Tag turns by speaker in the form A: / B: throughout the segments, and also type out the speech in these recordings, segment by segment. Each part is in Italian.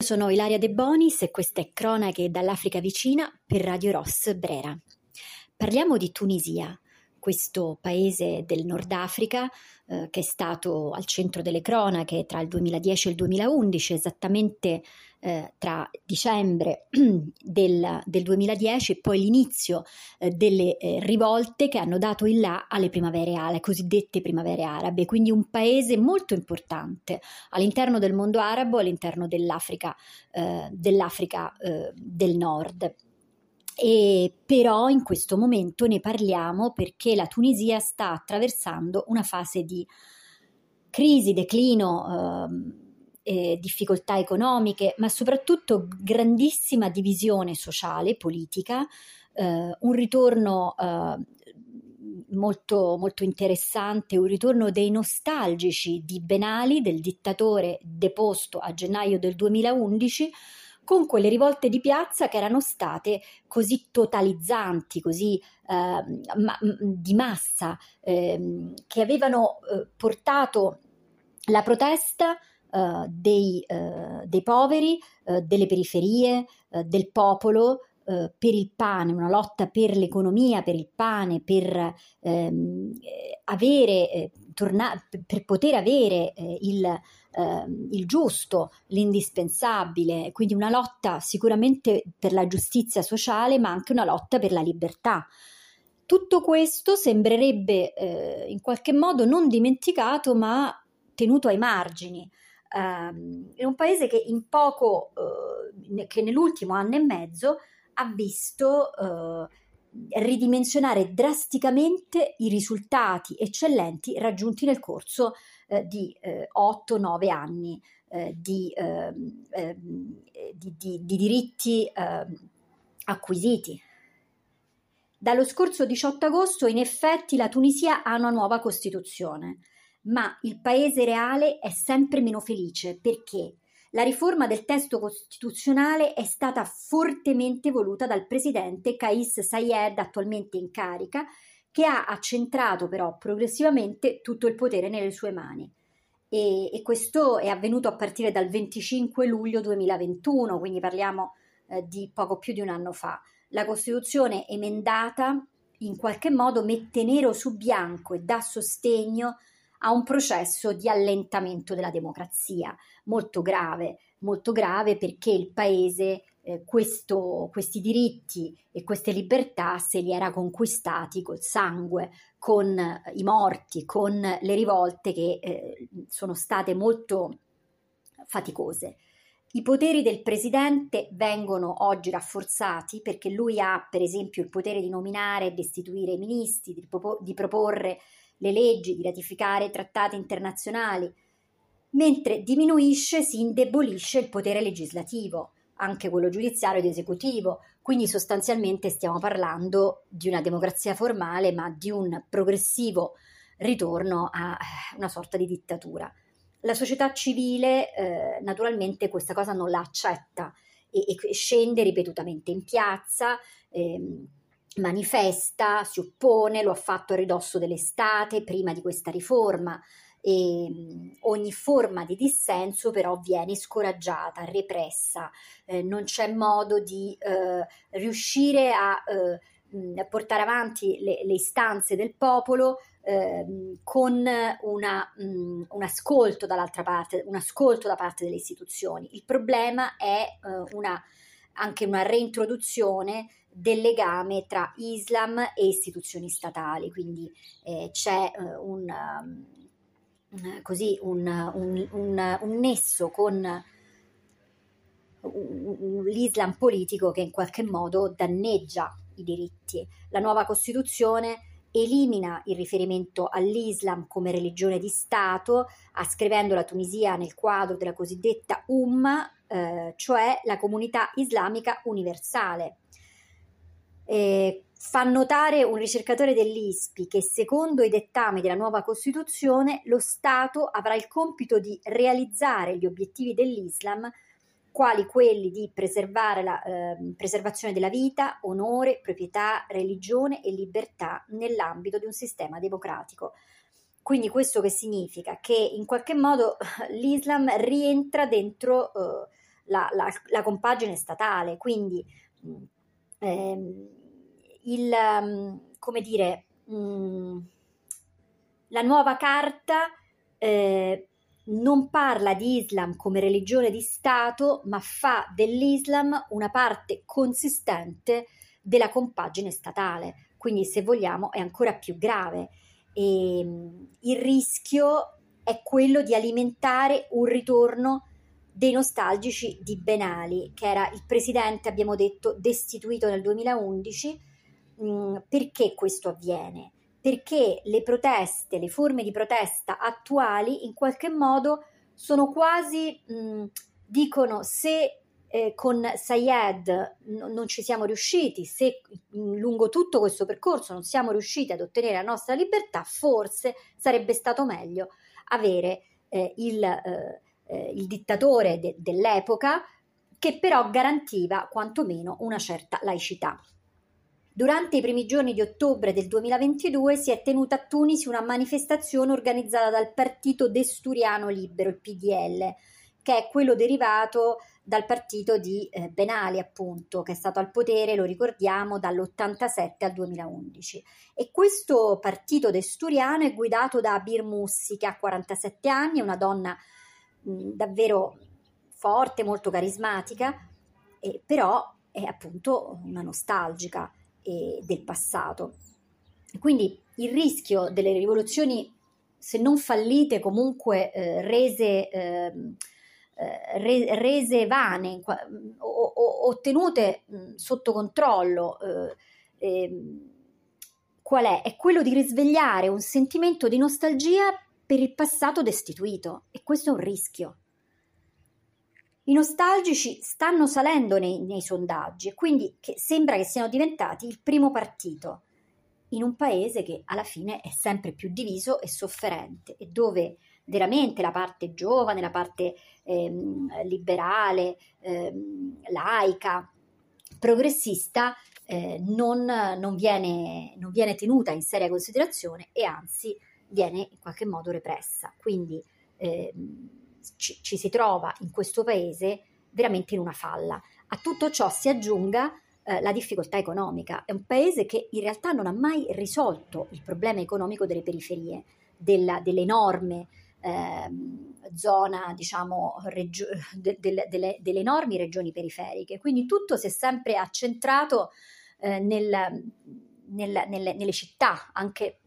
A: Sono Ilaria De Bonis e queste Cronache dall'Africa vicina per Radio Ross Brera. Parliamo di Tunisia, questo paese del Nord Africa eh, che è stato al centro delle cronache tra il 2010 e il 2011, esattamente eh, tra dicembre del, del, 2010 e poi l'inizio eh, delle eh, rivolte che hanno dato il là alle primavere arabe, le cosiddette primavere arabe, quindi un paese molto importante all'interno del mondo arabo, all'interno dell'Africa, eh, dell'Africa eh, del Nord. E però in questo momento ne parliamo perché la Tunisia sta attraversando una fase di crisi, declino, eh, difficoltà economiche, ma soprattutto grandissima divisione sociale, politica, eh, un ritorno eh, molto, molto interessante, un ritorno dei nostalgici di Benali, del dittatore deposto a gennaio del 2011 con quelle rivolte di piazza che erano state così totalizzanti, così eh, ma, di massa, eh, che avevano eh, portato la protesta dei, eh, dei, poveri, eh, delle periferie, del popolo, per il pane, una lotta per l'economia, per il pane, per ehm, avere, torna- per poter avere il, eh, il giusto, l'indispensabile, quindi una lotta sicuramente per la giustizia sociale, ma anche una lotta per la libertà. Tutto questo sembrerebbe eh, in qualche modo non dimenticato, ma tenuto ai margini. Eh, in un paese che in poco, eh, che nell'ultimo anno e mezzo ha visto eh, ridimensionare drasticamente i risultati eccellenti raggiunti nel corso eh, di eh, 8-9 anni eh, di, ehm, ehm, di, di, di, diritti ehm, acquisiti. Dallo scorso 18 agosto in effetti la Tunisia ha una nuova Costituzione, ma il paese reale è sempre meno felice perché la riforma del testo costituzionale è stata fortemente voluta dal presidente Kais Sayed, attualmente in carica, che ha accentrato però progressivamente tutto il potere nelle sue mani. E, e questo è avvenuto a partire dal 25 luglio 2021, quindi parliamo eh, di poco più di un anno fa. La Costituzione emendata in qualche modo mette nero su bianco e dà sostegno a un processo di allentamento della democrazia molto grave, molto grave perché il paese eh, questo, questi diritti e queste libertà se li era conquistati col sangue, con eh, i morti, con le rivolte che eh, sono state molto faticose. I poteri del presidente vengono oggi rafforzati perché lui ha, per esempio, il potere di nominare e destituire i ministri, di, propo- di proporre le leggi, di ratificare trattati internazionali, mentre diminuisce, si indebolisce il potere legislativo, anche quello giudiziario ed esecutivo. Quindi sostanzialmente stiamo parlando di una democrazia formale, ma di un progressivo ritorno a eh, una sorta di dittatura. La società civile eh, naturalmente questa cosa non la accetta e, e scende ripetutamente in piazza. Ehm, manifesta, si oppone, lo ha fatto a ridosso dell'estate, prima di questa riforma. E ogni forma di dissenso però viene scoraggiata, repressa, eh, non c'è modo di eh, riuscire a eh, portare avanti le, le, istanze del popolo ehm, con una, mh, un ascolto dall'altra parte, un ascolto da parte delle istituzioni. Il problema è eh, una, anche una reintroduzione del legame tra Islam e istituzioni statali, quindi eh, c'è eh, un, um, così un, un, un, nesso con l'Islam politico che in qualche modo danneggia i diritti. La nuova Costituzione elimina il riferimento all'Islam come religione di Stato, ascrivendo la Tunisia nel quadro della cosiddetta Umma, eh, cioè la comunità islamica universale. Eh, fa notare un ricercatore dell'ISPI che secondo i dettami della nuova Costituzione lo Stato avrà il compito di realizzare gli obiettivi dell'Islam quali quelli di preservare la eh, preservazione della vita, onore, proprietà, religione e libertà nell'ambito di un sistema democratico. Quindi questo che significa? Che in qualche modo l'Islam rientra dentro eh, la, la, la compagine statale, quindi ehm, il, come dire, mh, la nuova carta eh, non parla di Islam come religione di Stato, ma fa dell'Islam una parte consistente della compagine statale. Quindi, se vogliamo, è ancora più grave. E, il rischio è quello di alimentare un ritorno dei nostalgici di Ben Ali, che era il presidente, abbiamo detto, destituito nel 2011. Mm, perché questo avviene? perché le proteste, le forme di protesta attuali in qualche modo sono quasi, mh, dicono se eh, con Sayed n- non ci siamo riusciti, se mh, lungo tutto questo percorso non siamo riusciti ad ottenere la nostra libertà, forse sarebbe stato meglio avere eh, il, eh, eh il, dittatore de- dell'epoca che però garantiva quantomeno una certa laicità. Durante i primi giorni di ottobre del 2022 si è tenuta a Tunisi una manifestazione organizzata dal Partito Desturiano Libero, il PDL, che è quello derivato dal partito di eh, Ben Ali, appunto, che è stato al potere, lo ricordiamo, dall'87 al 2011. E questo partito desturiano è guidato da Bir Mussi, che ha 47 anni, è una donna mh, davvero forte, molto carismatica, eh, però è appunto una nostalgica eh, del passato. Quindi il rischio delle rivoluzioni, se non fallite, comunque eh, rese, ehm, eh, re, rese vane o, o, o tenute mh, sotto controllo, eh, ehm, qual è? È quello di risvegliare un sentimento di nostalgia per il passato destituito e questo è un rischio. I nostalgici stanno salendo nei, nei sondaggi e quindi che sembra che siano diventati il primo partito in un paese che alla fine è sempre più diviso e sofferente e dove veramente la parte giovane, la parte ehm, liberale, ehm, laica, progressista eh, non, non, viene, non, viene, tenuta in seria considerazione e anzi viene in qualche modo repressa. Quindi ehm, ci, ci si trova in questo paese veramente in una falla. A tutto ciò si aggiunga eh, la difficoltà economica. È un paese che in realtà non ha mai risolto il problema economico delle periferie, della, dell'enorme eh, zona, diciamo, regio- de- de- de- delle enormi regioni periferiche. Quindi tutto si è sempre accentrato eh, nel, nel, nelle, nelle città, anche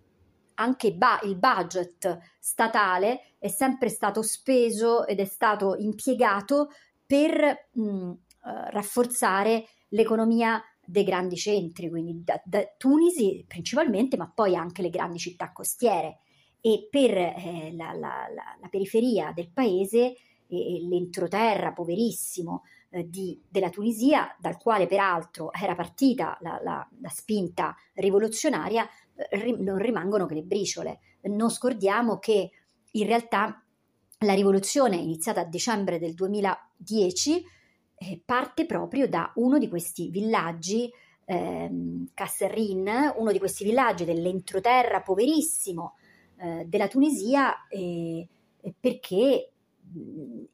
A: anche ba- il budget statale è sempre stato speso ed è stato impiegato per mh, uh, rafforzare l'economia dei grandi centri, quindi da, da, Tunisi principalmente, ma poi anche le grandi città costiere. E per eh, la, la, la, la, periferia del paese, eh, l'entroterra poverissimo eh, di, della Tunisia, dal quale peraltro era partita la, spinta rivoluzionaria, non rimangono che le briciole. Non scordiamo che in realtà la rivoluzione iniziata a dicembre del 2010 eh, parte proprio da uno di questi villaggi, ehm, Kasserrin, uno di questi villaggi dell'entroterra poverissimo eh, della Tunisia, eh, perché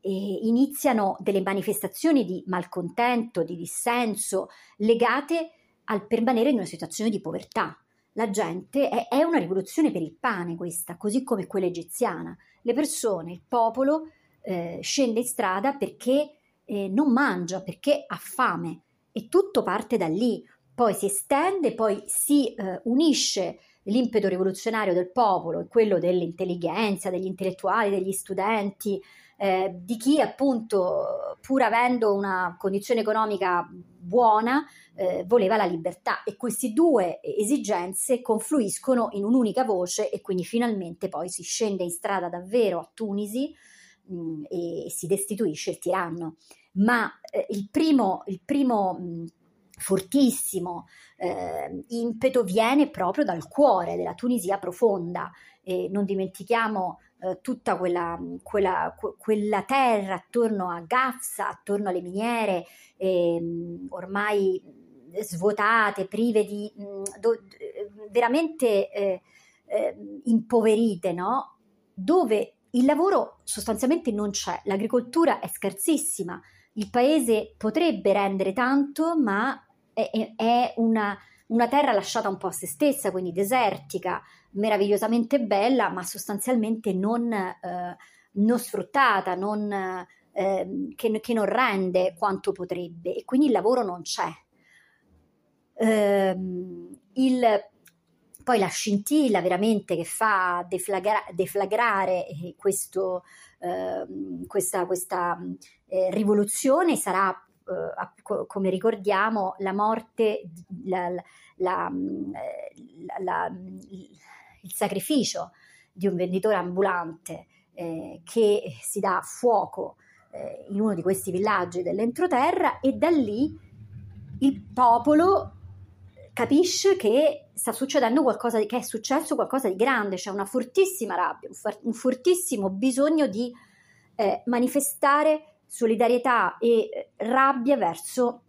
A: iniziano delle manifestazioni di malcontento, di dissenso legate al permanere in una situazione di povertà la gente, è, è, una rivoluzione per il pane questa, così come quella egiziana. Le persone, il popolo eh, scende in strada perché eh, non mangia, perché ha fame e tutto parte da lì. Poi si estende, poi si eh, unisce l'impeto rivoluzionario del popolo e quello dell'intelligenza, degli intellettuali, degli studenti, eh, di chi appunto, pur avendo una condizione economica buona, eh, voleva la libertà e queste due esigenze confluiscono in un'unica voce e quindi finalmente poi si scende in strada davvero a Tunisi mh, mm, e si destituisce il tiranno. Ma eh, il primo, il primo mh, fortissimo eh, impeto viene proprio dal cuore della Tunisia profonda. E non dimentichiamo eh, tutta quella, quella, quella, terra attorno a Gafsa, attorno alle miniere, eh, ormai svuotate, prive di mh, do, veramente eh, eh, impoverite, no? Dove il lavoro sostanzialmente non c'è, l'agricoltura è scarsissima, il paese potrebbe rendere tanto, ma è, è una, una terra lasciata un po' a se stessa, quindi desertica, meravigliosamente bella, ma sostanzialmente non, eh, non sfruttata, non, eh, che, che, non rende quanto potrebbe e quindi il lavoro non c'è. Eh, il, poi la scintilla veramente che fa deflagra- deflagrare eh, questo, ehm, questa, questa eh, rivoluzione sarà Uh, come ricordiamo, la morte, la, la, la, il sacrificio di un venditore ambulante eh, che si dà fuoco eh, in uno di questi villaggi dell'entroterra e da lì il popolo capisce che sta succedendo qualcosa che è successo qualcosa di grande, c'è una fortissima rabbia, un fortissimo bisogno di eh, manifestare solidarietà e eh, rabbia verso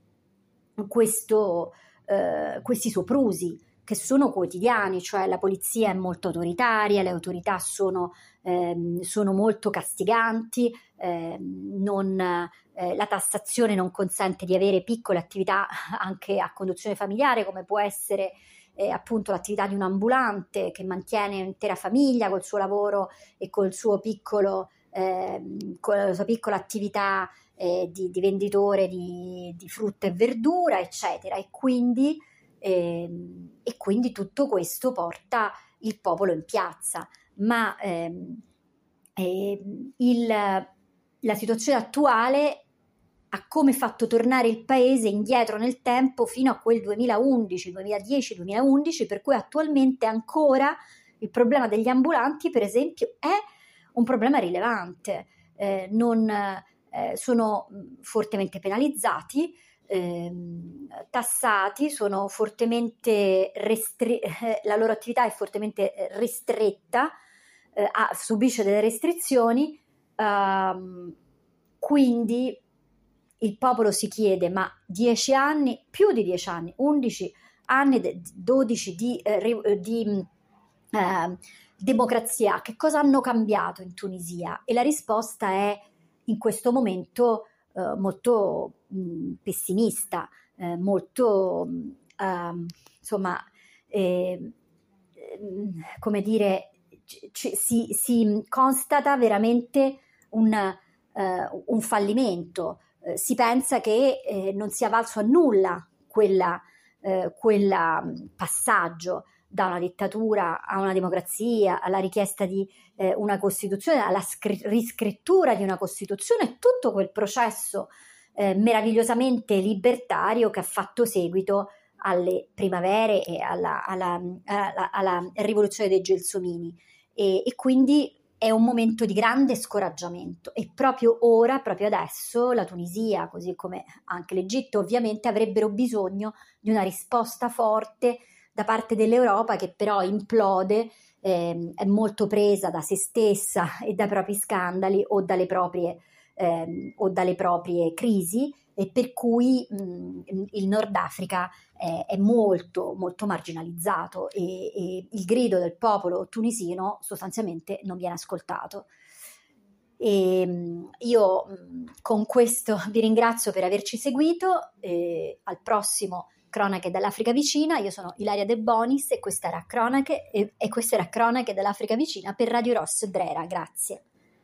A: questo, eh, questi soprusi che sono quotidiani, cioè la polizia è molto autoritaria, le autorità sono, ehm, sono molto castiganti, ehm, non, eh, la tassazione non consente di avere piccole attività anche a conduzione familiare, come può essere eh, appunto l'attività di un ambulante che mantiene un'intera famiglia col suo lavoro e col suo piccolo, eh, con la sua piccola attività eh, di, di, venditore di, di frutta e verdura, eccetera. E quindi e, ehm, e quindi tutto questo porta il popolo in piazza. Ma ehm, eh, il, la situazione attuale ha come fatto tornare il paese indietro nel tempo fino a quel 2011, 2010, 2011, per cui attualmente ancora il problema degli ambulanti, per esempio, è un problema rilevante. Eh, non, eh, sono fortemente penalizzati, Ehm, tassati, sono fortemente restri- la loro attività è fortemente eh, ristretta, eh, ha, subisce delle restrizioni, ehm, quindi il popolo si chiede ma 10 anni, più di 10 anni, 11 anni, 12 di, eh, di eh, democrazia, che cosa hanno cambiato in Tunisia? E la risposta è in questo momento eh, molto mh, pessimista, eh, molto uh, insomma, eh, come dire, c- si, si, constata veramente un, uh, un fallimento. Uh, si pensa che eh, non sia valso a nulla quella, quella passaggio da una dittatura a una democrazia, alla richiesta di eh, una Costituzione, alla scri- riscrittura di una Costituzione, tutto quel processo eh, meravigliosamente libertario che ha fatto seguito alle primavere e alla, alla, alla, alla rivoluzione dei Gelsomini. E, e quindi è un momento di grande scoraggiamento e proprio ora, proprio adesso, la Tunisia, così come anche l'Egitto, ovviamente avrebbero bisogno di una risposta forte da parte dell'Europa che però implode, eh, è molto presa da se stessa e dai propri scandali o dalle proprie, eh, o dalle proprie crisi e per cui mh, il Nord Africa è, è molto, molto marginalizzato e, e, il grido del popolo tunisino sostanzialmente non viene ascoltato. E io con questo vi ringrazio per averci seguito, e al prossimo Cronache dall'Africa vicina, io sono Ilaria De Bonis e questa era Cronache, e, e questa era Cronache dall'Africa vicina per Radio Ross Brera, grazie.